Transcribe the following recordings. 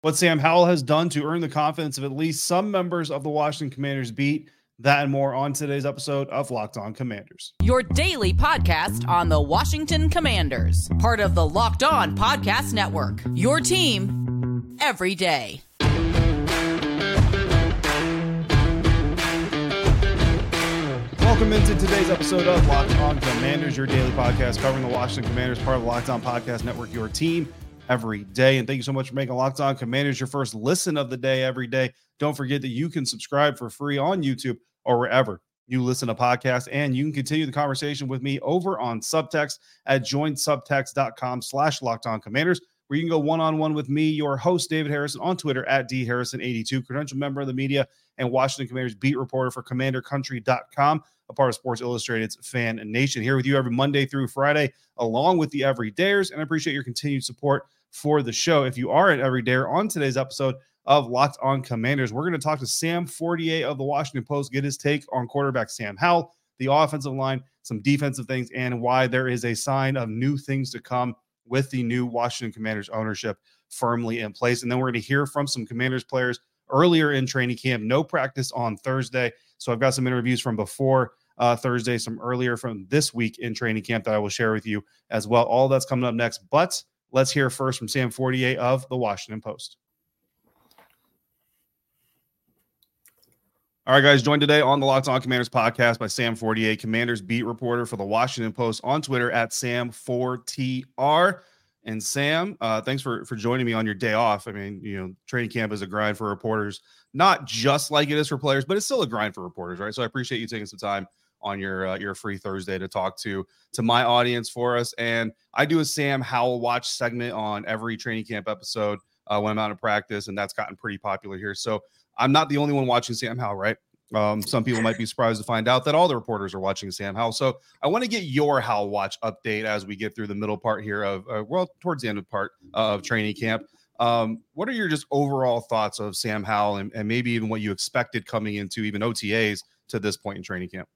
What Sam Howell has done to earn the confidence of at least some members of the Washington Commanders beat. That and more on today's episode of Locked On Commanders. Your daily podcast on the Washington Commanders, part of the Locked On Podcast Network. Your team every day. Welcome into today's episode of Locked On Commanders, your daily podcast covering the Washington Commanders, part of the Locked On Podcast Network, your team every day. And thank you so much for making Locked On Commanders your first listen of the day every day. Don't forget that you can subscribe for free on YouTube or wherever you listen to podcasts. And you can continue the conversation with me over on Subtext at joinsubtext.com slash locked on commanders, where you can go one-on-one with me, your host, David Harrison, on Twitter at dharrison82, credential member of the media and Washington Commanders beat reporter for commandercountry.com, a part of Sports Illustrated's fan nation. Here with you every Monday through Friday, along with the everydayers. And I appreciate your continued support for the show. If you are an everydayer on today's episode of Locked On Commanders, we're going to talk to Sam Fortier of the Washington Post, get his take on quarterback Sam Howell, the offensive line, some defensive things, and why there is a sign of new things to come with the new Washington Commanders ownership firmly in place. And then we're going to hear from some Commanders players earlier in training camp. No practice on Thursday. So I've got some interviews from before uh, Thursday, some earlier from this week in training camp that I will share with you as well. All that's coming up next. But let's hear first from Sam Fortier of the Washington Post. All right, guys, joined today on the Locked On Commanders podcast by Sam Fortier, Commanders beat reporter for the Washington Post on Twitter at Sam4TR. And Sam, uh, thanks for for joining me on your day off. I mean, you know, training camp is a grind for reporters, not just like it is for players, but it's still a grind for reporters, right? So I appreciate you taking some time on your uh, your free Thursday to talk to to my audience for us. And I do a Sam Howell watch segment on every training camp episode uh, when I'm out of practice, and that's gotten pretty popular here. So I'm not the only one watching Sam Howell, right? Um, some people might be surprised to find out that all the reporters are watching Sam Howell. So I want to get your Howell watch update as we get through the middle part here of uh, well towards the end of part of training camp. Um, what are your just overall thoughts of Sam Howell and, and maybe even what you expected coming into even OTAs to this point in training camp?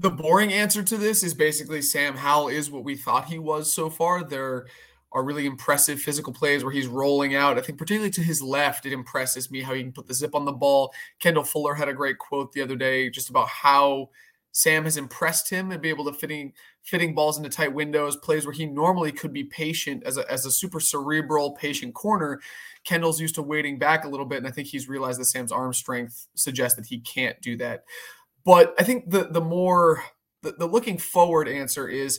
The boring answer to this is basically Sam Howell is what we thought he was so far. There are really impressive physical plays where he's rolling out. I think particularly to his left, it impresses me how he can put the zip on the ball. Kendall Fuller had a great quote the other day just about how Sam has impressed him and be able to fitting fitting balls into tight windows, plays where he normally could be patient as a as a super cerebral patient corner. Kendall's used to waiting back a little bit, and I think he's realized that Sam's arm strength suggests that he can't do that. But I think the the more the, the looking forward answer is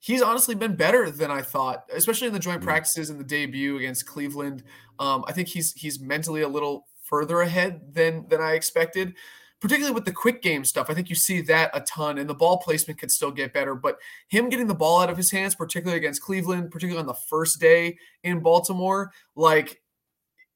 he's honestly been better than I thought, especially in the joint mm-hmm. practices and the debut against Cleveland. Um, I think he's he's mentally a little further ahead than than I expected, particularly with the quick game stuff. I think you see that a ton, and the ball placement could still get better. But him getting the ball out of his hands, particularly against Cleveland, particularly on the first day in Baltimore, like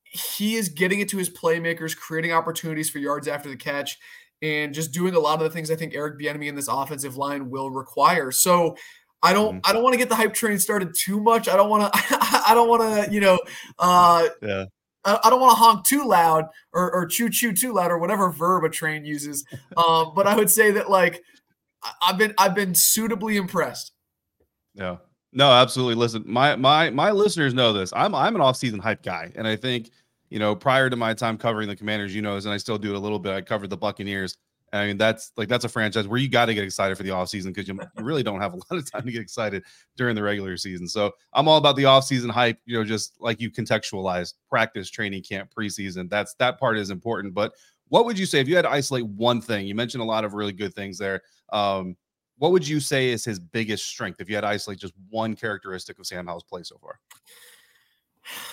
he is getting it to his playmakers, creating opportunities for yards after the catch and just doing a lot of the things I think Eric Bieniemy in this offensive line will require. So I don't mm-hmm. I don't want to get the hype train started too much. I don't want to I don't want to you know uh, yeah. I, I don't want to honk too loud or, or choo choo too loud or whatever verb a train uses. Um, but I would say that like I've been I've been suitably impressed. Yeah. No, absolutely. Listen, my my my listeners know this. I'm I'm an off-season hype guy, and I think you know, prior to my time covering the Commanders, you know, and I still do it a little bit. I covered the Buccaneers. I mean, that's like that's a franchise where you got to get excited for the offseason because you, you really don't have a lot of time to get excited during the regular season. So I'm all about the offseason hype, you know, just like you contextualize practice, training camp, preseason. That's that part is important. But what would you say if you had to isolate one thing? You mentioned a lot of really good things there. Um, what would you say is his biggest strength if you had to isolate just one characteristic of Sam Howell's play so far?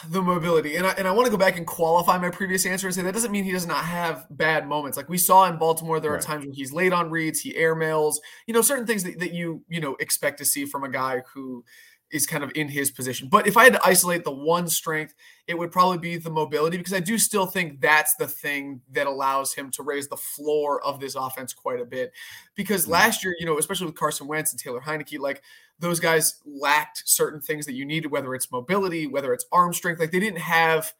The mobility. And I, and I want to go back and qualify my previous answer and say that doesn't mean he does not have bad moments. Like we saw in Baltimore, there right. are times when he's late on reads, he airmails, you know, certain things that, that you, you know, expect to see from a guy who is kind of in his position. But if I had to isolate the one strength, it would probably be the mobility because I do still think that's the thing that allows him to raise the floor of this offense quite a bit. Because mm-hmm. last year, you know, especially with Carson Wentz and Taylor Heinicke, like those guys lacked certain things that you needed, whether it's mobility, whether it's arm strength. Like they didn't have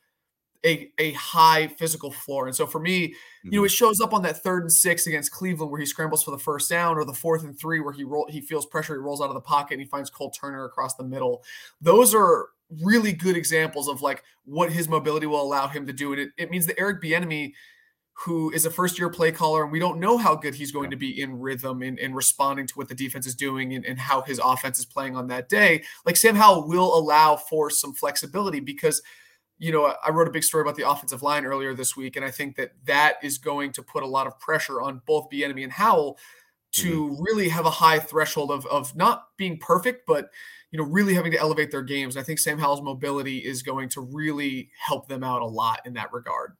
a, a high physical floor. And so for me, mm-hmm. you know, it shows up on that third and six against Cleveland where he scrambles for the first down, or the fourth and three where he roll he feels pressure, he rolls out of the pocket and he finds Cole Turner across the middle. Those are really good examples of like what his mobility will allow him to do. And it, it means that Eric Bieniemy, who is a first year play caller, and we don't know how good he's going to be in rhythm and, and responding to what the defense is doing and, and how his offense is playing on that day. Like Sam Howell will allow for some flexibility because – you know, I wrote a big story about the offensive line earlier this week, and I think that that is going to put a lot of pressure on both Bieniemy and Howell to mm-hmm. really have a high threshold of of not being perfect, but you know, really having to elevate their games. I think Sam Howell's mobility is going to really help them out a lot in that regard.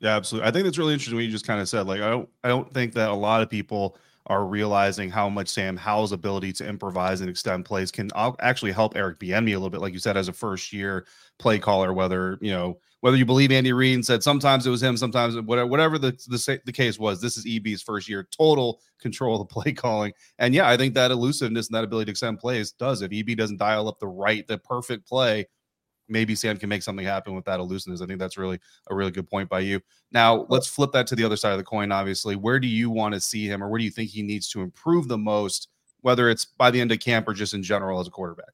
Yeah, absolutely. I think that's really interesting what you just kind of said. Like, I don't, I don't think that a lot of people are realizing how much Sam Howell's ability to improvise and extend plays can uh, actually help Eric Bieniemy a little bit, like you said, as a first year play caller. Whether you know whether you believe Andy Reid said sometimes it was him, sometimes whatever whatever the, the the case was. This is EB's first year, total control of the play calling, and yeah, I think that elusiveness and that ability to extend plays does. If EB doesn't dial up the right, the perfect play, maybe Sam can make something happen with that elusiveness. I think that's really a really good point by you. Now, let's flip that to the other side of the coin. Obviously, where do you want to see him, or where do you think he needs to improve the most, whether it's by the end of camp or just in general as a quarterback?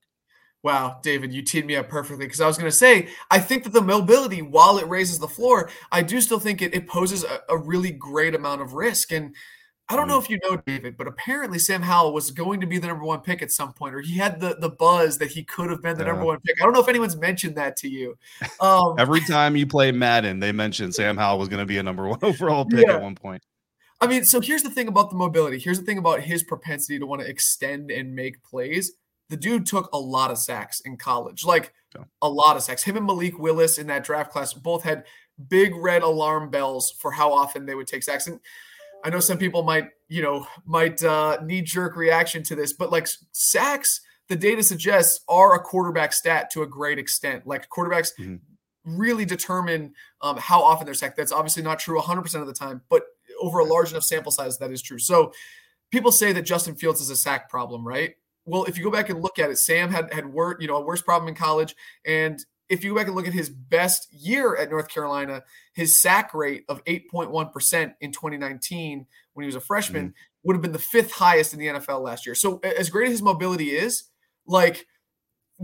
Wow, David, you teed me up perfectly because I was going to say, I think that the mobility, while it raises the floor, I do still think it, it poses a, a really great amount of risk. And I don't know mm. if you know David, but apparently Sam Howell was going to be the number one pick at some point, or he had the the buzz that he could have been the number one pick. I don't know if anyone's mentioned that to you. Um, Every time you play Madden, they mention Sam Howell was going to be a number one overall pick yeah. at one point. I mean, so here's the thing about the mobility. Here's the thing about his propensity to want to extend and make plays. The dude took a lot of sacks in college, like yeah. a lot of sacks. Him and Malik Willis in that draft class both had big red alarm bells for how often they would take sacks. And I know some people might, you know, might uh, knee jerk reaction to this, but like sacks, the data suggests are a quarterback stat to a great extent. Like quarterbacks mm-hmm. really determine um, how often they're sacked. That's obviously not true 100% of the time, but over a large enough sample size, that is true. So people say that Justin Fields is a sack problem, right? Well, if you go back and look at it, Sam had had wor- you know a worse problem in college, and if you go back and look at his best year at North Carolina, his sack rate of 8.1% in 2019 when he was a freshman mm-hmm. would have been the fifth highest in the NFL last year. So, as great as his mobility is, like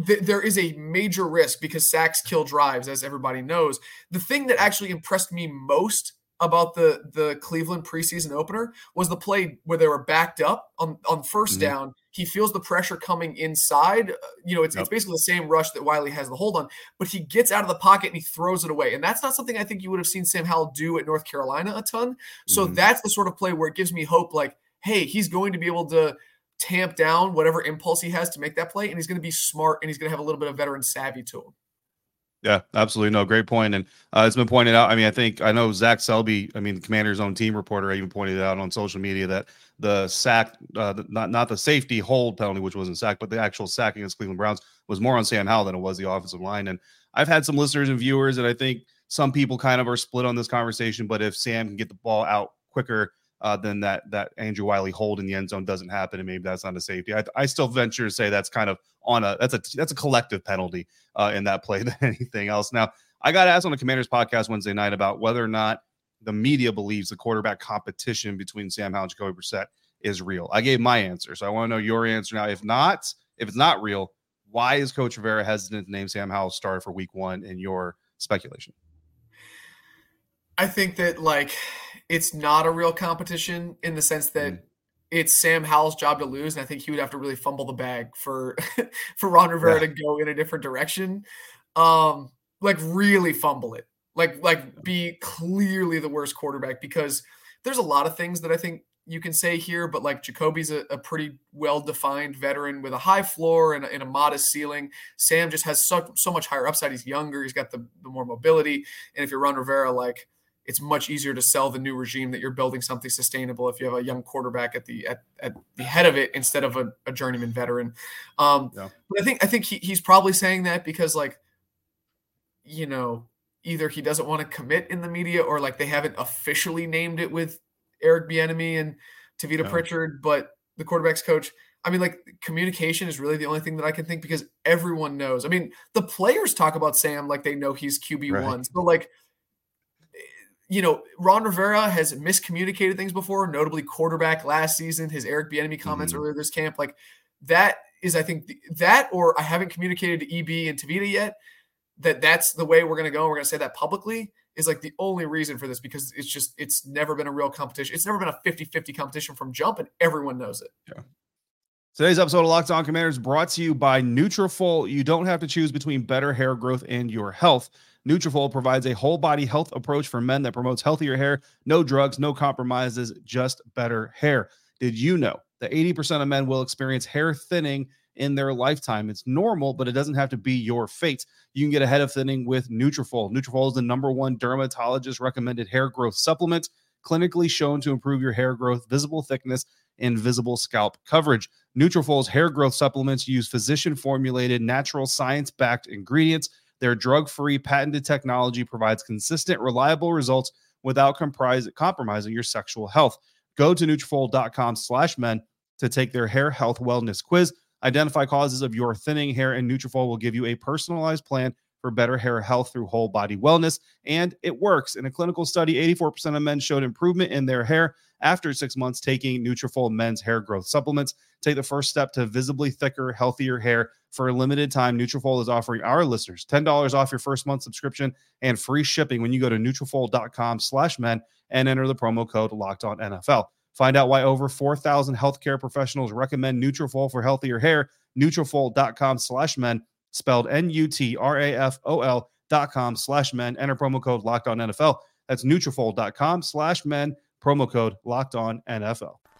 th- there is a major risk because sacks kill drives, as everybody knows. The thing that actually impressed me most about the the Cleveland preseason opener was the play where they were backed up on on 1st mm-hmm. down he feels the pressure coming inside. Uh, you know, it's, yep. it's basically the same rush that Wylie has the hold on, but he gets out of the pocket and he throws it away. And that's not something I think you would have seen Sam Howell do at North Carolina a ton. So mm-hmm. that's the sort of play where it gives me hope like, hey, he's going to be able to tamp down whatever impulse he has to make that play. And he's going to be smart and he's going to have a little bit of veteran savvy to him. Yeah, absolutely. No, great point. And uh, it's been pointed out. I mean, I think I know Zach Selby, I mean, the commander's own team reporter, even pointed out on social media that the sack, uh, the, not not the safety hold penalty, which wasn't sack, but the actual sack against Cleveland Browns was more on Sam Howell than it was the offensive line. And I've had some listeners and viewers, and I think some people kind of are split on this conversation. But if Sam can get the ball out quicker, uh, then that that Andrew Wylie hold in the end zone doesn't happen, and maybe that's not a safety. I, I still venture to say that's kind of on a that's a that's a collective penalty uh, in that play than anything else. Now, I got asked on the Commanders podcast Wednesday night about whether or not the media believes the quarterback competition between Sam Howell and Jacoby Brissett is real. I gave my answer, so I want to know your answer now. If not, if it's not real, why is Coach Rivera hesitant to name Sam Howell starter for Week One in your speculation? I think that like it's not a real competition in the sense that mm. it's Sam Howell's job to lose, and I think he would have to really fumble the bag for for Ron Rivera yeah. to go in a different direction. Um, like really fumble it, like like be clearly the worst quarterback because there's a lot of things that I think you can say here, but like Jacoby's a, a pretty well defined veteran with a high floor and a, and a, modest ceiling. Sam just has so, so much higher upside. He's younger, he's got the, the more mobility. And if you're Ron Rivera, like it's much easier to sell the new regime that you're building something sustainable if you have a young quarterback at the at, at the head of it instead of a, a journeyman veteran. Um, yeah. But I think I think he, he's probably saying that because like, you know, either he doesn't want to commit in the media or like they haven't officially named it with Eric Bieniemy and Tavita Pritchard, but the quarterback's coach. I mean, like communication is really the only thing that I can think because everyone knows. I mean, the players talk about Sam like they know he's QB one. Right. So like you know, Ron Rivera has miscommunicated things before, notably quarterback last season, his Eric Bieniemy comments mm-hmm. earlier this camp. Like that is, I think, that or I haven't communicated to EB and Tavita yet that that's the way we're going to go. We're going to say that publicly is like the only reason for this because it's just, it's never been a real competition. It's never been a 50 50 competition from jump, and everyone knows it. Yeah. Today's episode of Locked On Commanders brought to you by Nutrafol. You don't have to choose between better hair growth and your health. Nutrafol provides a whole body health approach for men that promotes healthier hair, no drugs, no compromises, just better hair. Did you know that 80% of men will experience hair thinning in their lifetime? It's normal, but it doesn't have to be your fate. You can get ahead of thinning with Nutrafol. Nutrafol is the number one dermatologist recommended hair growth supplement, clinically shown to improve your hair growth, visible thickness, and visible scalp coverage. Nutrafol's hair growth supplements use physician formulated, natural, science backed ingredients their drug free, patented technology provides consistent, reliable results without comprise, compromising your sexual health. Go to Nutrafol.com slash men to take their hair health wellness quiz. Identify causes of your thinning hair, and Nutrafol will give you a personalized plan for better hair health through whole body wellness. And it works. In a clinical study, 84% of men showed improvement in their hair after six months taking Nutrafol men's hair growth supplements. Take the first step to visibly thicker, healthier hair for a limited time, Nutrafol is offering our listeners $10 off your first month subscription and free shipping when you go to Nutrafol.com slash men and enter the promo code locked on NFL. Find out why over 4,000 healthcare professionals recommend Nutrafol for healthier hair. Nutrafol.com slash men, spelled N-U-T-R-A-F-O-L dot com slash men. Enter promo code locked on NFL. That's Nutrafol.com slash men, promo code locked on NFL.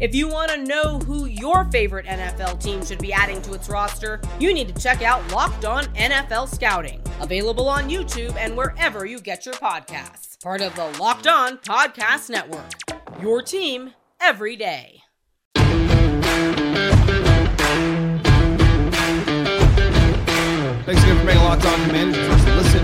If you want to know who your favorite NFL team should be adding to its roster, you need to check out Locked On NFL Scouting, available on YouTube and wherever you get your podcasts. Part of the Locked On Podcast Network. Your team every day. Thanks again for making Locked On Commanders first listen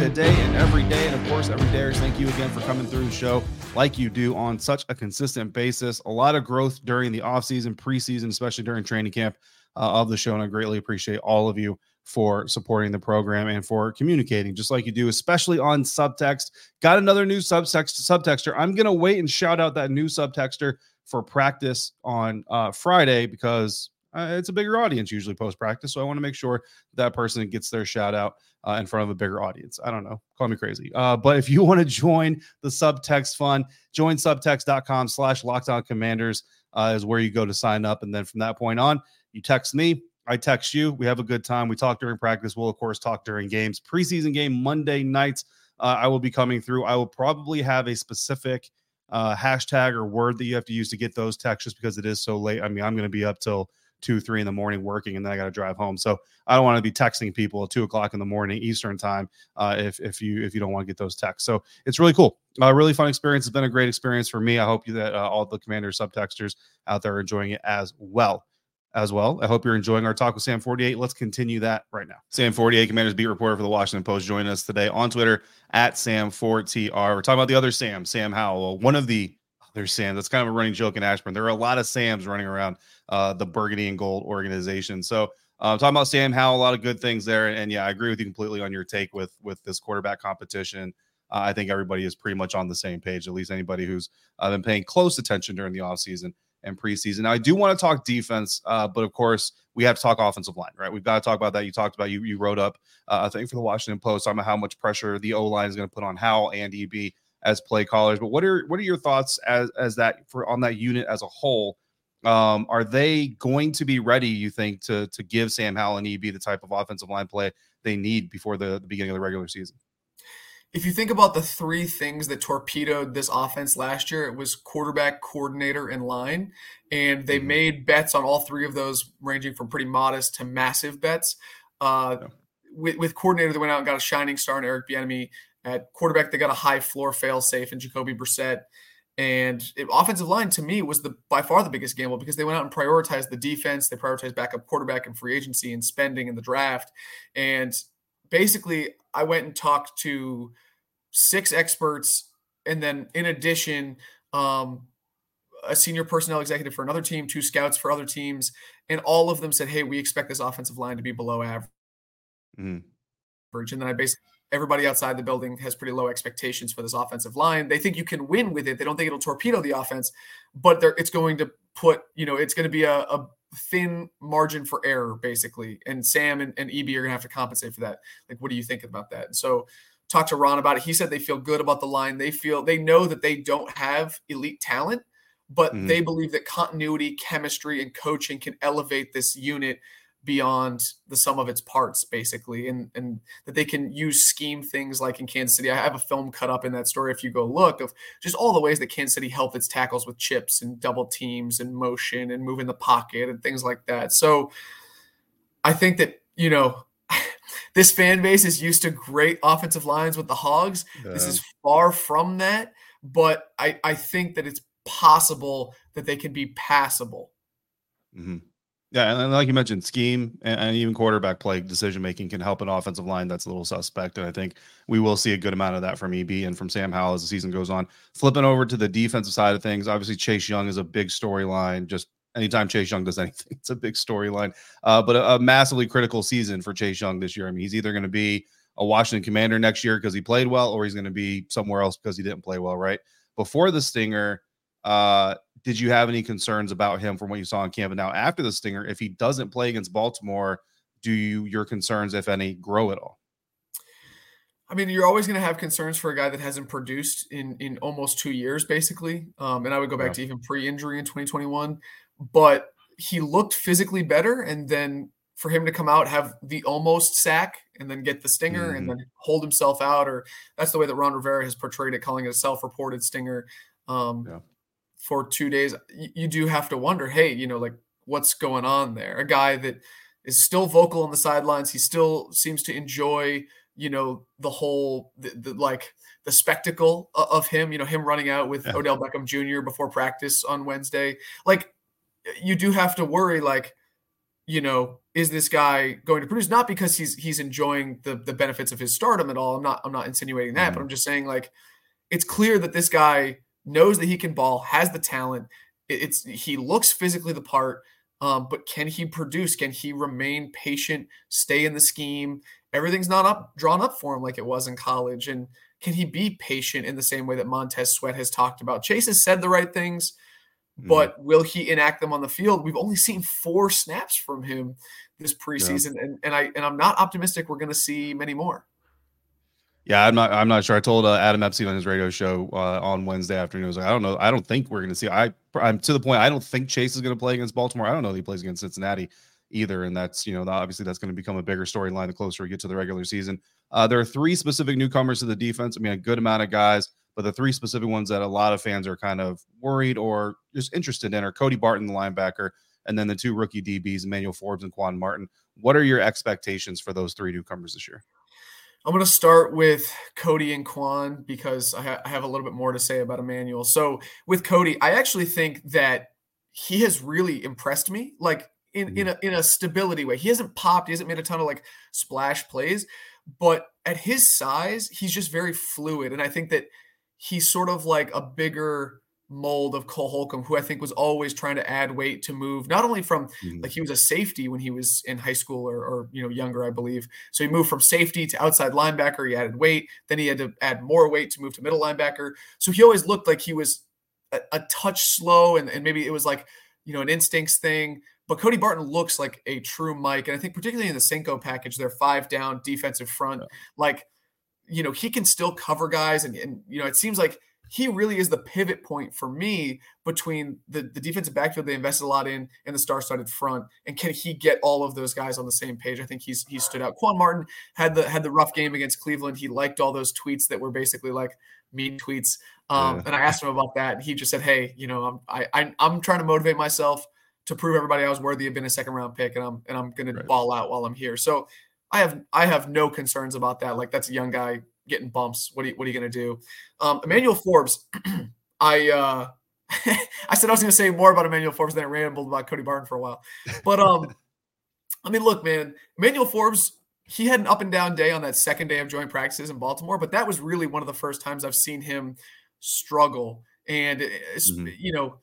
today and every day. And of course, every day. Thank you again for coming through the show like you do on such a consistent basis. A lot of growth during the offseason, preseason, especially during training camp uh, of the show. And I greatly appreciate all of you for supporting the program and for communicating just like you do, especially on subtext. Got another new subtext subtexter. I'm gonna wait and shout out that new subtexter for practice on uh, Friday because uh, it's a bigger audience usually post practice. So I want to make sure that person gets their shout out uh, in front of a bigger audience. I don't know, call me crazy. Uh, but if you want to join the subtext fund, join subtext.com slash lockdown commanders uh, is where you go to sign up. And then from that point on, you text me. I text you. We have a good time. We talk during practice. We'll, of course, talk during games. Preseason game Monday nights. Uh, I will be coming through. I will probably have a specific uh, hashtag or word that you have to use to get those texts just because it is so late. I mean, I'm going to be up till two, three in the morning working, and then I got to drive home. So I don't want to be texting people at two o'clock in the morning Eastern time uh, if if you if you don't want to get those texts. So it's really cool. Uh, really fun experience. It's been a great experience for me. I hope you that uh, all the commander subtexters out there are enjoying it as well. As well, I hope you're enjoying our talk with Sam Fortier. Let's continue that right now. Sam Fortier, Commanders beat reporter for the Washington Post, joining us today on Twitter at Sam4TR. We're talking about the other Sam, Sam Howell, one of the there's Sam. That's kind of a running joke in Ashburn. There are a lot of Sams running around uh, the Burgundy and Gold organization. So uh, talking about Sam Howell, a lot of good things there. And, and, yeah, I agree with you completely on your take with with this quarterback competition. Uh, I think everybody is pretty much on the same page, at least anybody who's uh, been paying close attention during the offseason and preseason. Now, I do want to talk defense, uh, but of course, we have to talk offensive line, right? We've got to talk about that. You talked about you you wrote up, uh, I think, for the Washington Post, talking about how much pressure the O line is going to put on Howell and EB as play callers. But what are what are your thoughts as as that for on that unit as a whole? Um, are they going to be ready, you think, to to give Sam Howell and EB the type of offensive line play they need before the, the beginning of the regular season? If you think about the three things that torpedoed this offense last year, it was quarterback, coordinator, and line. And they mm-hmm. made bets on all three of those, ranging from pretty modest to massive bets. Uh, yeah. with, with coordinator, they went out and got a shining star in Eric Bieniemy. At quarterback, they got a high floor fail safe in Jacoby Brissett. And it, offensive line to me was the by far the biggest gamble because they went out and prioritized the defense, they prioritized backup quarterback and free agency and spending in the draft. And basically, I went and talked to six experts, and then in addition, um, a senior personnel executive for another team, two scouts for other teams, and all of them said, "Hey, we expect this offensive line to be below average." Mm-hmm. And then I basically everybody outside the building has pretty low expectations for this offensive line. They think you can win with it. They don't think it'll torpedo the offense, but it's going to put, you know, it's going to be a, a, thin margin for error, basically. And Sam and, and EB are going to have to compensate for that. Like, what do you think about that? And so, talk to Ron about it. He said they feel good about the line. They feel they know that they don't have elite talent, but mm-hmm. they believe that continuity, chemistry, and coaching can elevate this unit beyond the sum of its parts basically and and that they can use scheme things like in Kansas City I have a film cut up in that story if you go look of just all the ways that Kansas City helped its tackles with chips and double teams and motion and moving the pocket and things like that so I think that you know this fan base is used to great offensive lines with the hogs yeah. this is far from that but I I think that it's possible that they can be passable mm-hmm. Yeah, and like you mentioned, scheme and, even quarterback play decision making can help an offensive line that's a little suspect. And I think we will see a good amount of that from EB and from Sam Howell as the season goes on. Flipping over to the defensive side of things, obviously Chase Young is a big storyline. Just anytime Chase Young does anything, it's a big storyline. Uh, but a, a, massively critical season for Chase Young this year. I mean, he's either going to be a Washington Commander next year because he played well, or he's going to be somewhere else because he didn't play well. Right before the Stinger, uh, did you have any concerns about him from what you saw in camp? And now after the stinger, if he doesn't play against Baltimore, do you your concerns, if any, grow at all? I mean, you're always going to have concerns for a guy that hasn't produced in in almost two years, basically. Um, and I would go back yeah. to even pre-injury in 2021, but he looked physically better, and then for him to come out have the almost sack and then get the stinger mm-hmm. and then hold himself out, or that's the way that Ron Rivera has portrayed it, calling it a self-reported stinger. Um, yeah for two days, you, do have to wonder, hey, you know, like what's going on there? A guy that is still vocal on the sidelines. He still seems to enjoy, you know, the whole, the, the like the spectacle of him, you know, him running out with yeah. Odell Beckham Jr. before practice on Wednesday. Like, you do have to worry, like, you know, is this guy going to produce? Not because he's he's enjoying the the benefits of his stardom at all. I'm not I'm not insinuating that, mm-hmm. but I'm just saying like it's clear that this guy knows that he can ball, has the talent. It's he looks physically the part, um, but can he produce? Can he remain patient, stay in the scheme? Everything's not up drawn up for him like it was in college, and can he be patient in the same way that Montez Sweat has talked about? Chase has said the right things, mm-hmm. but mm. will he enact them on the field? We've only seen four snaps from him this preseason, yeah. and, and I and I'm not optimistic we're going to see many more. Yeah, I'm not. I'm not sure. I told uh, Adam Epstein on his radio show uh, on Wednesday afternoon. I was like, I don't know. I don't think we're going to see. I I'm to the point. I don't think Chase is going to play against Baltimore. I don't know that he plays against Cincinnati either. And that's you know obviously that's going to become a bigger storyline the closer we get to the regular season. Uh, there are three specific newcomers to the defense. I mean, a good amount of guys, but the three specific ones that a lot of fans are kind of worried or just interested in are Cody Barton, the linebacker, and then the two rookie DBs, Emmanuel Forbes and Quan Martin. What are your expectations for those three newcomers this year? I'm going to start with Cody and Quan because I, ha- I, have a little bit more to say about Emmanuel. So with Cody, I actually think that he has really impressed me, like in in mm-hmm. a in a stability way. He hasn't popped, he hasn't made a ton of like splash plays, but at his size, he's just very fluid, and I think that he's sort of like a bigger mold of Cole Holcomb, who I think was always trying to add weight to move, not only from mm-hmm. like he was a safety when he was in high school or, or, you know younger, I believe. So he moved from safety to outside linebacker. He added weight. Then he had to add more weight to move to middle linebacker. So he always looked like he was a, a touch slow, and, and maybe it was like you know an instincts thing. But Cody Barton looks like a true Mike, and I think particularly in the Cinco package, their five down defensive front, yeah. like you know he can still cover guys, and, and you know it seems like he really is the pivot point for me between the, the defensive backfield they invested a lot in and the star-studded front. And can he get all of those guys on the same page? I think he's he stood out. Quan Martin had the had the rough game against Cleveland. He liked all those tweets that were basically like mean tweets. Um, yeah. And I asked him about that, and he just said, "Hey, you know, I'm I, I I'm trying to motivate myself to prove everybody I was worthy of being a second round pick, and I'm and I'm going right. to ball out while I'm here." So I have I have no concerns about that. Like that's a young guy getting bumps. What are you, what are you going to do? Um, Emmanuel Forbes, I uh, I said I was going to say more about Emmanuel Forbes than I rambled about Cody Barton for a while. But um, I mean, look, man, Emmanuel Forbes, he had an up and down day on that second day of joint practices in Baltimore, but that was really one of the first times I've seen him struggle. And mm-hmm. you know,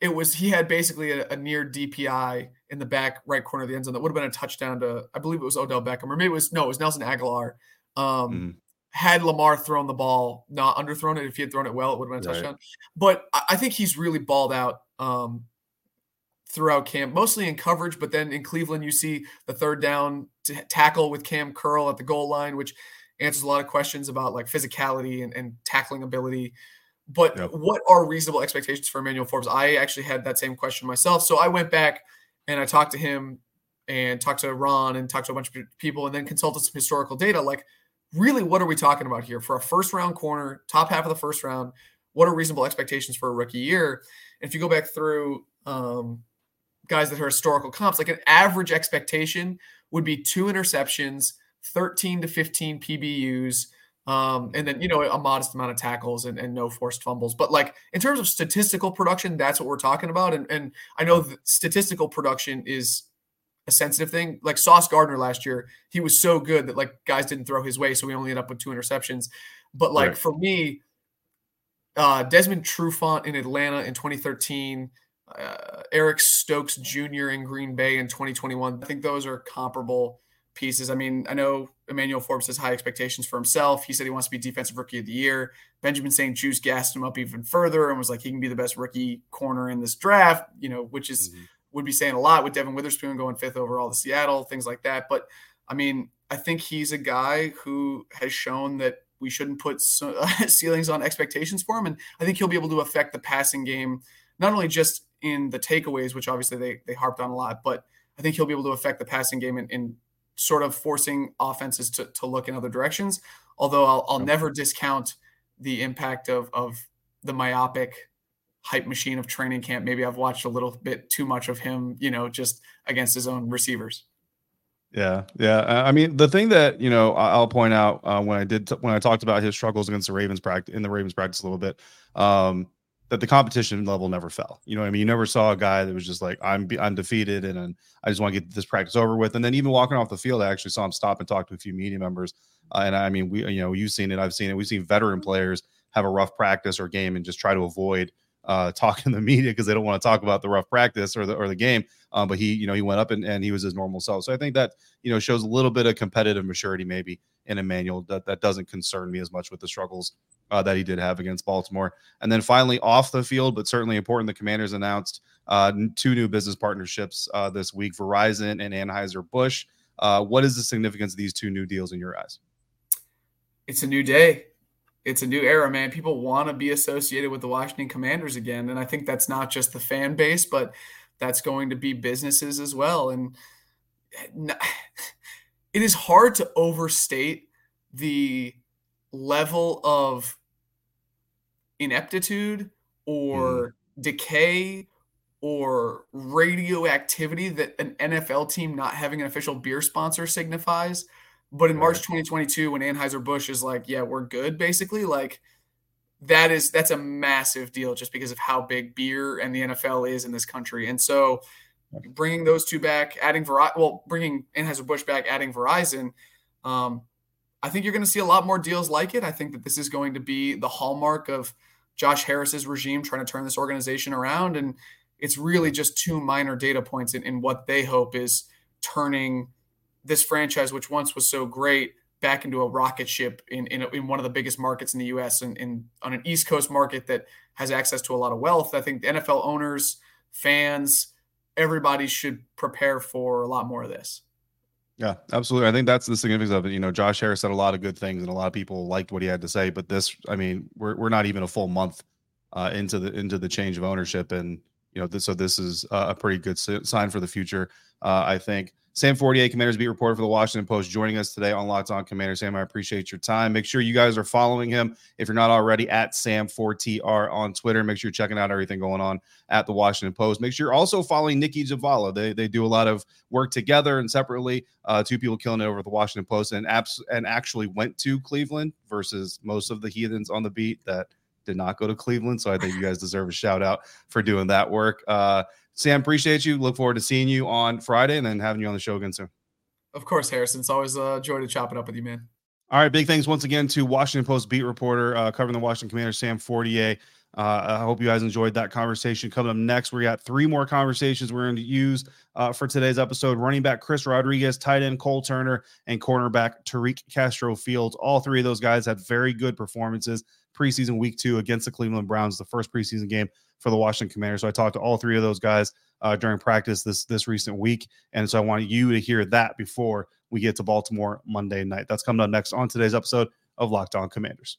it was he had basically a, a, near DPI in the back right corner of the end zone that would have been a touchdown to I believe it was Odell Beckham or maybe it was no, it was Nelson Agholor. Um, mm-hmm had Lamar thrown the ball, not underthrown it, if he had thrown it well, it would have been a touchdown. But I think he's really balled out um, throughout camp, mostly in coverage. But then in Cleveland, you see the third down to tackle with Kam Curl at the goal line, which answers a lot of questions about like physicality and, and tackling ability. But yep. what are reasonable expectations for Emmanuel Forbes? I actually had that same question myself. So I went back and I talked to him and talked to Ron and talked to a bunch of people and then consulted some historical data. Like, really, what are we talking about here for a first round corner, top half of the first round? What are reasonable expectations for a rookie year? And if you go back through um, guys that are historical comps, like an average expectation would be two interceptions, 13 to 15 PBUs, um, and then you know a modest amount of tackles and, and no forced fumbles. But like in terms of statistical production, that's what we're talking about. And, and I know statistical production is a sensitive thing. Like Sauce Gardner last year, he was so good that like guys didn't throw his way, so we only ended up with two interceptions. But like right. for me, uh, Desmond Trufant in Atlanta in 2013, uh, Eric Stokes Jr. in Green Bay in 2021. I think those are comparable pieces. I mean, I know Emmanuel Forbes has high expectations for himself. He said he wants to be defensive rookie of the year. Benjamin St. Juste gassed him up even further and was like, he can be the best rookie corner in this draft, you know, which is mm-hmm would be saying a lot with Devon Witherspoon going fifth overall to Seattle, things like that. But I mean, I think he's a guy who has shown that we shouldn't put ceilings on expectations for him. And I think he'll be able to affect the passing game, not only just in the takeaways, which obviously they, they harped on a lot, but I think he'll be able to affect the passing game in, in sort of forcing offenses to, to look in other directions. Although I'll, I'll never discount the impact of, of the myopic hype machine of training camp. Maybe I've watched a little bit too much of him, you know, just against his own receivers. Yeah, yeah. I mean, the thing that you know I'll point out uh, when I did t- when I talked about his struggles against the Ravens practice in the Ravens practice a little bit, um, that the competition level never fell. You know, I mean, you never saw a guy that was just like I'm I'm defeated and, and I just want to get this practice over with. And then even walking off the field, I actually saw him stop and talk to a few media members. Uh, and I mean, we you know you've seen it, I've seen it. We've seen veteran players have a rough practice or game and just try to avoid uh, talking to the media because they don't want to talk about the rough practice or the or the game. Um, but he, you know, he went up and, and he was his normal self. So I think that you know shows a little bit of competitive maturity maybe in Emmanuel that that doesn't concern me as much with the struggles uh, that he did have against Baltimore. And then finally off the field, but certainly important, the Commanders announced uh, two new business partnerships uh, this week: Verizon and Anheuser Busch. Uh, what is the significance of these two new deals in your eyes? It's a new day it's a new era, man. People want to be associated with the Washington Commanders again. And I think that's not just the fan base, but that's going to be businesses as well. And it is hard to overstate the level of ineptitude or mm. decay or radioactivity that an NFL team not having an official beer sponsor signifies. But in March 2022, when Anheuser-Busch is like, yeah, we're good, basically, like that is that's a massive deal just because of how big beer and the NFL is in this country. And so bringing those two back, adding Verizon, well, bringing Anheuser-Busch back, adding Verizon, um, I think you're going to see a lot more deals like it. I think that this is going to be the hallmark of Josh Harris's regime trying to turn this organization around. And it's really just two minor data points in, in what they hope is turning – this franchise, which once was so great, back into a rocket ship in, in, in one of the biggest markets in the U.S. and in, on an East Coast market that has access to a lot of wealth. I think the NFL owners, fans, everybody should prepare for a lot more of this. Yeah, absolutely. I think that's the significance of it. You know, Josh Harris said a lot of good things, and a lot of people liked what he had to say. But this, I mean, we're we're not even a full month uh, into the into the change of ownership, and you know, this, so this is a pretty good sign for the future. Uh, I think. Sam Fortier, Commanders beat reporter for the Washington Post, joining us today on Locked On Commander. Sam, I appreciate your time. Make sure you guys are following him if you're not already at Sam4TR on Twitter. Make sure you're checking out everything going on at the Washington Post. Make sure you're also following Nicki Jhabvala. They they do a lot of work together and separately. Uh, two people killing it over at the Washington Post and apps and actually went to Cleveland versus most of the heathens on the beat that did not go to Cleveland. So I think you guys deserve a shout out for doing that work. Uh, Sam, appreciate you. Look forward to seeing you on Friday and then having you on the show again soon. Of course, Harrison. It's always a joy to chop it up with you, man. All right, big thanks once again to Washington Post beat reporter uh, covering the Washington Commanders, Sam Fortier. Uh, I hope you guys enjoyed that conversation. Coming up next, we got three more conversations we're going to use uh, for today's episode. Running back Chris Rodriguez, tight end Cole Turner, and cornerback Tariq Castro Fields. All three of those guys had very good performances preseason week two against the Cleveland Browns, the first preseason game for the Washington Commanders. So I talked to all three of those guys uh, during practice this this recent week, and so I want you to hear that before we get to Baltimore Monday night. That's coming up next on today's episode of Locked On Commanders.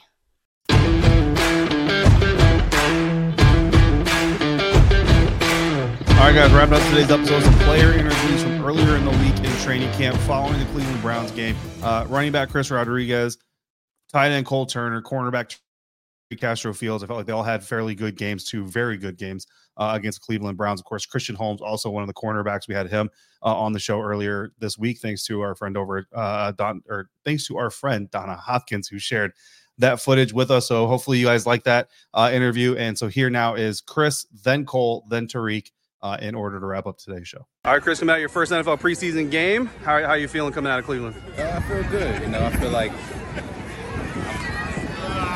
All right, guys, wrapping up today's episode. Some player interviews from earlier in the week in training camp following the Cleveland Browns game. Uh, running back Chris Rodriguez tight end Cole Turner, cornerback Castro Fields. I felt like they all had fairly good games, two very good games uh, against Cleveland Browns. Of course, Christian Holmes, also one of the cornerbacks. We had him uh, on the show earlier this week, thanks to our friend over uh, Don, or thanks to our friend Donna Hopkins, who shared that footage with us. So hopefully you guys like that uh, interview. And so here now is Chris, then Cole, then Tariq. Uh, in order to wrap up today's show. All right, Chris, coming out your first NFL preseason game. How, how are you feeling coming out of Cleveland? Uh, I feel good. You know, I feel like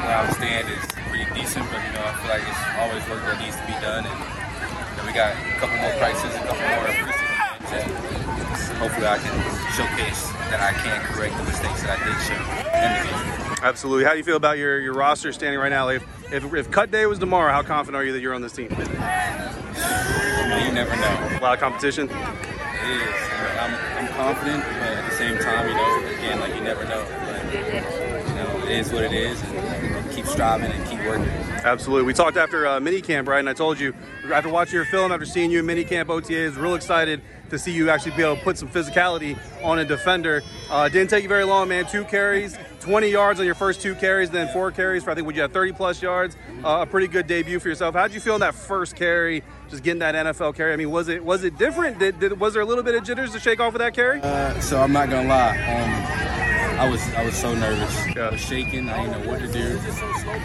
where I stand is pretty decent, but you know, I feel like it's always work that needs to be done, and you know, we got a couple more prices, a couple more preseason games, and hopefully I can showcase that I can correct the mistakes that I did show in the game. Absolutely. How do you feel about your, your roster standing right now? If, if, if cut day was tomorrow, how confident are you that you're on this team? You never know. A lot of competition. It is. I'm, I'm confident, but at the same time, you know, again, like you never know. But, you know, it is what it is. And, keep striving and keep working. Absolutely. We talked after uh, mini camp, right? And I told you after watching your film, after seeing you in mini camp OTAs, real excited to see you actually be able to put some physicality on a defender. Uh, didn't take you very long, man. Two carries, 20 yards on your first two carries, then four carries for I think would you have 30 plus yards. Uh, a pretty good debut for yourself. How did you feel in that first carry? Just getting that NFL carry. I mean, was it was it different? Did, did was there a little bit of jitters to shake off of that carry? Uh, so I'm not gonna lie. Um, I was I was so nervous. Yeah. I was shaking. I didn't know what to do.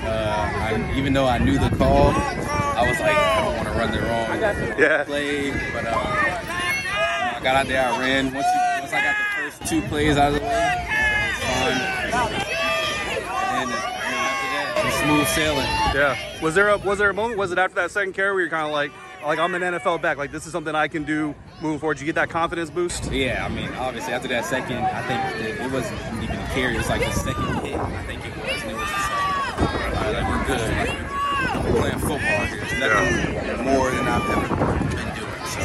Uh, I, even though I knew the call, I was like, I don't want to run the wrong yeah. play. But uh, I got out there. I ran. Once you, once I got the first two plays out of the way, it was fine. And then you know, after smooth sailing. Yeah. Was there a was there a moment? Was it after that second carry where you're kind of like? Like I'm an NFL back. Like this is something I can do moving forward. You get that confidence boost. Yeah, I mean, obviously after that second, I think it, it wasn't even a carry. It was like the second hit. I think it was, and it was just like, like we're good. We're playing football here. It's nothing yeah. more than I've ever been doing. So.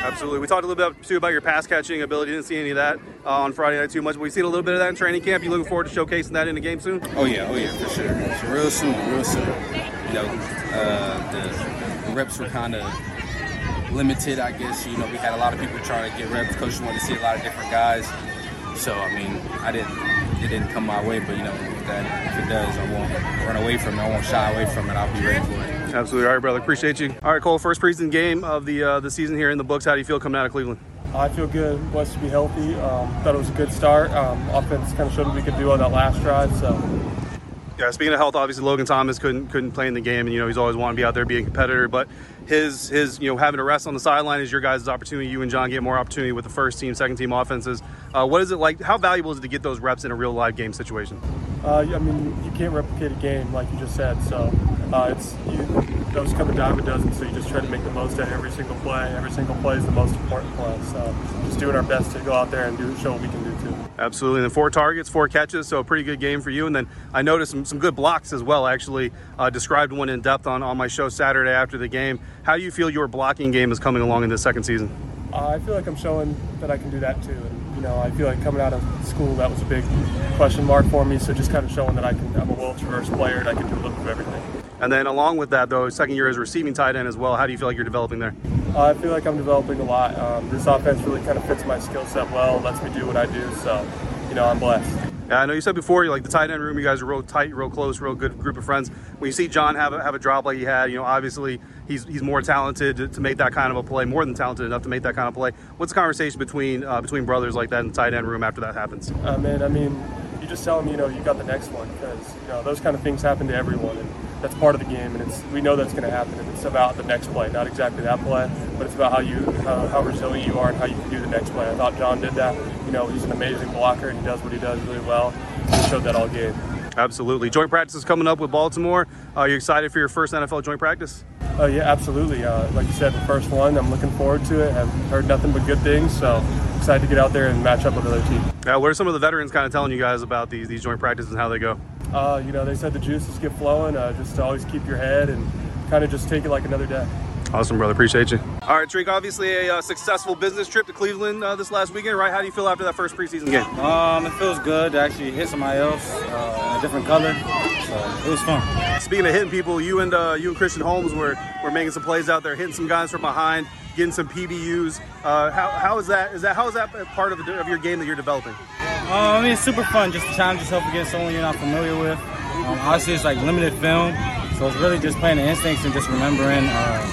Absolutely. We talked a little bit too about your pass catching ability. Didn't see any of that uh, on Friday night too much, but we've seen a little bit of that in training camp. You looking forward to showcasing that in the game soon? Oh yeah, oh yeah, for sure. real soon, real soon. You know, uh, the reps were kind of limited, I guess. You know, we had a lot of people trying to get reps. Coach wanted to see a lot of different guys. So I mean, I didn't. It didn't come my way, but you know, if, that, if it does, I won't run away from it. I won't shy away from it. I'll be ready for it. Absolutely. All right, brother. Appreciate you. All right, Cole. First preseason game of the uh, the season here in the books. How do you feel coming out of Cleveland? I feel good. Blessed to be healthy. Um, thought it was a good start. Um, offense kind of showed what we could do on that last drive. So Yeah, speaking of health, obviously Logan Thomas couldn't couldn't play in the game, and you know he's always wanted to be out there being a competitor. But his his you know having to rest on the sideline is your guys' opportunity. You and John get more opportunity with the first team, second team offenses. Uh, what is it like? How valuable is it to get those reps in a real live game situation? Uh, I mean, you can't replicate a game like you just said. So uh, it's you, those come a dime a dozen. So you just try to make the most out of every single play. Every single play is the most important play. So just doing our best to go out there and do show what we can do. Absolutely. And then four targets, four catches, so a pretty good game for you. And then I noticed some, some good blocks as well. Actually uh, described one in depth on, on my show Saturday after the game. How do you feel your blocking game is coming along in this second season? Uh, I feel like I'm showing that I can do that too. And, you know, I feel like coming out of school, that was a big question mark for me. So just kind of showing that I can, I'm a well traversed player and I can do a little bit of everything. And then along with that, though, second year as receiving tight end as well. How do you feel like you're developing there? Uh, I feel like I'm developing a lot. Um, this offense really kind of fits my skill set well, lets me do what I do. So, you know, I'm blessed. Yeah, I know you said before, you like the tight end room. You guys are real tight, real close, real good group of friends. When you see John have a, have a drop like he had, you know, obviously he's he's more talented to, to make that kind of a play, more than talented enough to make that kind of play. What's the conversation between uh, between brothers like that in the tight end room after that happens? Uh, man, I mean, you just tell them, you know, you got the next one because you know those kind of things happen to everyone, and that's part of the game, and it's we know that's going to happen, and it's about the next play, not exactly that play, but it's about how you how, how resilient you are and how you can do the next play. I thought John did that. You know, he's an amazing blocker, and he does what he does really well. He showed that all game. Absolutely. Joint practice is coming up with Baltimore. Are you excited for your first NFL joint practice? Oh yeah, absolutely. Uh, like you said, the first one. I'm looking forward to it. I've heard nothing but good things, so excited to get out there and match up with other team. Now, what are some of the veterans kind of telling you guys about these these joint practices and how they go? Uh, you know, they said the juices get flowing. Uh, just to always keep your head and kind of just take it like another day. Awesome, brother. Appreciate you. All right, Tariq, obviously a uh, successful business trip to Cleveland uh, this last weekend, right? How do you feel after that first preseason game? Um, it feels good to actually hit somebody else uh, in a different color. So it was fun. Speaking of hitting people, you and uh, you and Christian Holmes were, were making some plays out there, hitting some guys from behind, getting some PBUs. Uh, how, how is that? Is that how is that part of, the, of your game that you're developing? Um, I mean, it's super fun just to challenge yourself against someone you're not familiar with. Um, obviously, it's like limited film, so it's really just playing the instincts and just remembering uh,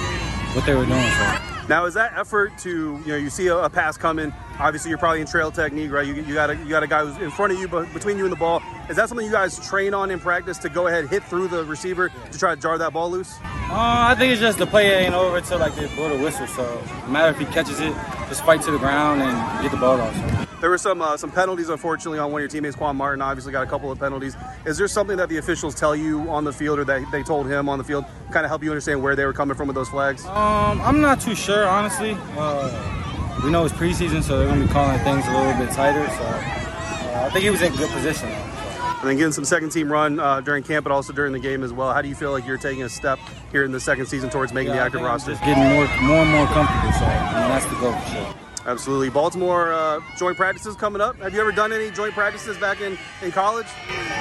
what they were doing. So. Now, is that effort to you know you see a, a, pass coming? Obviously, you're probably in trail technique, right? You, you got a you got a guy who's in front of you, but between you and the ball. Is that something you guys train on in practice to go ahead hit through the receiver to try to jar that ball loose? Uh, I think it's just the play ain't over until like they blow the whistle. So no matter if he catches it, just fight to the ground and get the ball off. So. There were some uh, some penalties, unfortunately, on one of your teammates, Quan Martin. Obviously, got a couple of penalties. Is there something that the officials tell you on the field, or that they told him on the field, kind of help you understand where they were coming from with those flags? Um, I'm not too sure, honestly. Uh, we know it's preseason, so they're going to be calling things a little bit tighter. So uh, I think he was in good position. And then getting some second team run uh, during camp, but also during the game as well. How do you feel like you're taking a step here in the second season towards making yeah, the active roster? Just getting more, more and more comfortable. So I mean, that's the goal for sure. Absolutely. Baltimore uh, joint practices coming up. Have you ever done any joint practices back in, in college?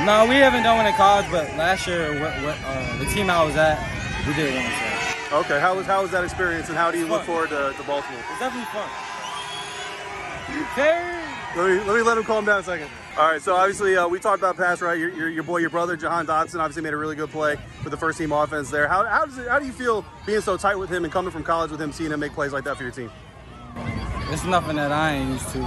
No, we haven't done one in college, but last year, what, what, uh, the team I was at, we did one. So. Okay. How was, how was that experience, and how do you look forward to, to Baltimore? It's definitely fun. Hey! Let me, let me let him calm down a second. All right, so obviously uh, we talked about pass right. Your, your, your, boy, your brother, Jahan Dotson, obviously made a really good play with the first team offense there. How, how, does it, how do you feel being so tight with him and coming from college with him, seeing him make plays like that for your team? It's nothing that I ain't used to.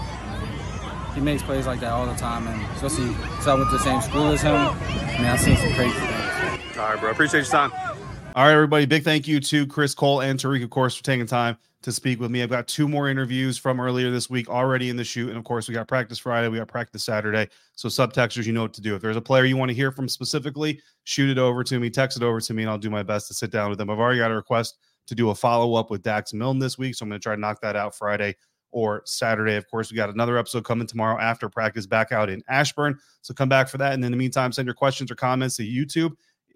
He makes plays like that all the time, and especially because I went to the same school as him. I mean, I've seen some crazy things. All right, bro. Appreciate your time. All right, everybody. Big thank you to Chris Cole and Tariq, of course, for taking time to speak with me. I've got two more interviews from earlier this week already in the shoot. And of course, we got practice Friday, we got practice Saturday. So, subtexters, you know what to do. If there's a player you want to hear from specifically, shoot it over to me, text it over to me, and I'll do my best to sit down with them. I've already got a request to do a follow up with Dax Milne this week. So, I'm going to try to knock that out Friday or Saturday. Of course, we got another episode coming tomorrow after practice back out in Ashburn. So come back for that. And in the meantime, send your questions or comments to YouTube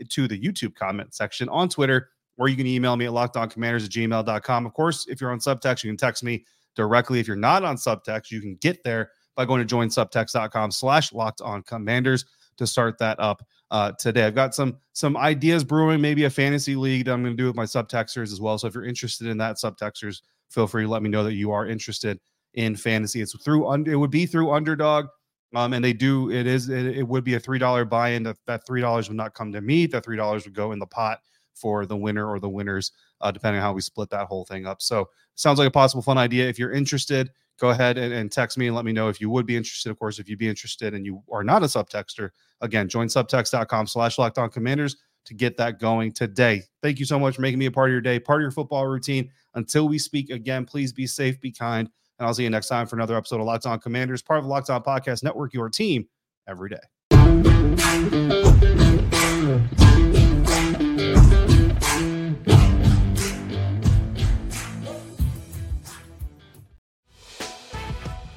to the YouTube comment section on Twitter, or you can email me at lockedoncommanders at gmail.com. Of course, if you're on subtext, you can text me directly. If you're not on subtext, you can get there by going to joinsubtext.com slash locked on commanders to start that up uh, today. I've got some some ideas brewing, maybe a fantasy league that I'm going to do with my subtexters as well. So if you're interested in that, subtexters, feel free to let me know that you are interested in fantasy. It's through it would be through underdog. Um, and they do it is it, it would be a three dollar buy-in. That that three dollars would not come to me. That three dollars would go in the pot for the winner or the winners, uh, depending on how we split that whole thing up. So sounds like a possible fun idea. If you're interested, go ahead and, and, text me and let me know if you would be interested. Of course, if you'd be interested and you are not a subtexter, again, join subtext.com slash locked on commanders to get that going today. Thank you so much for making me a part of your day, part of your football routine. Until we speak again, please be safe, be kind, and I'll see you next time for another episode of Locked On Commanders, part of the Locked On Podcast Network, your team every day.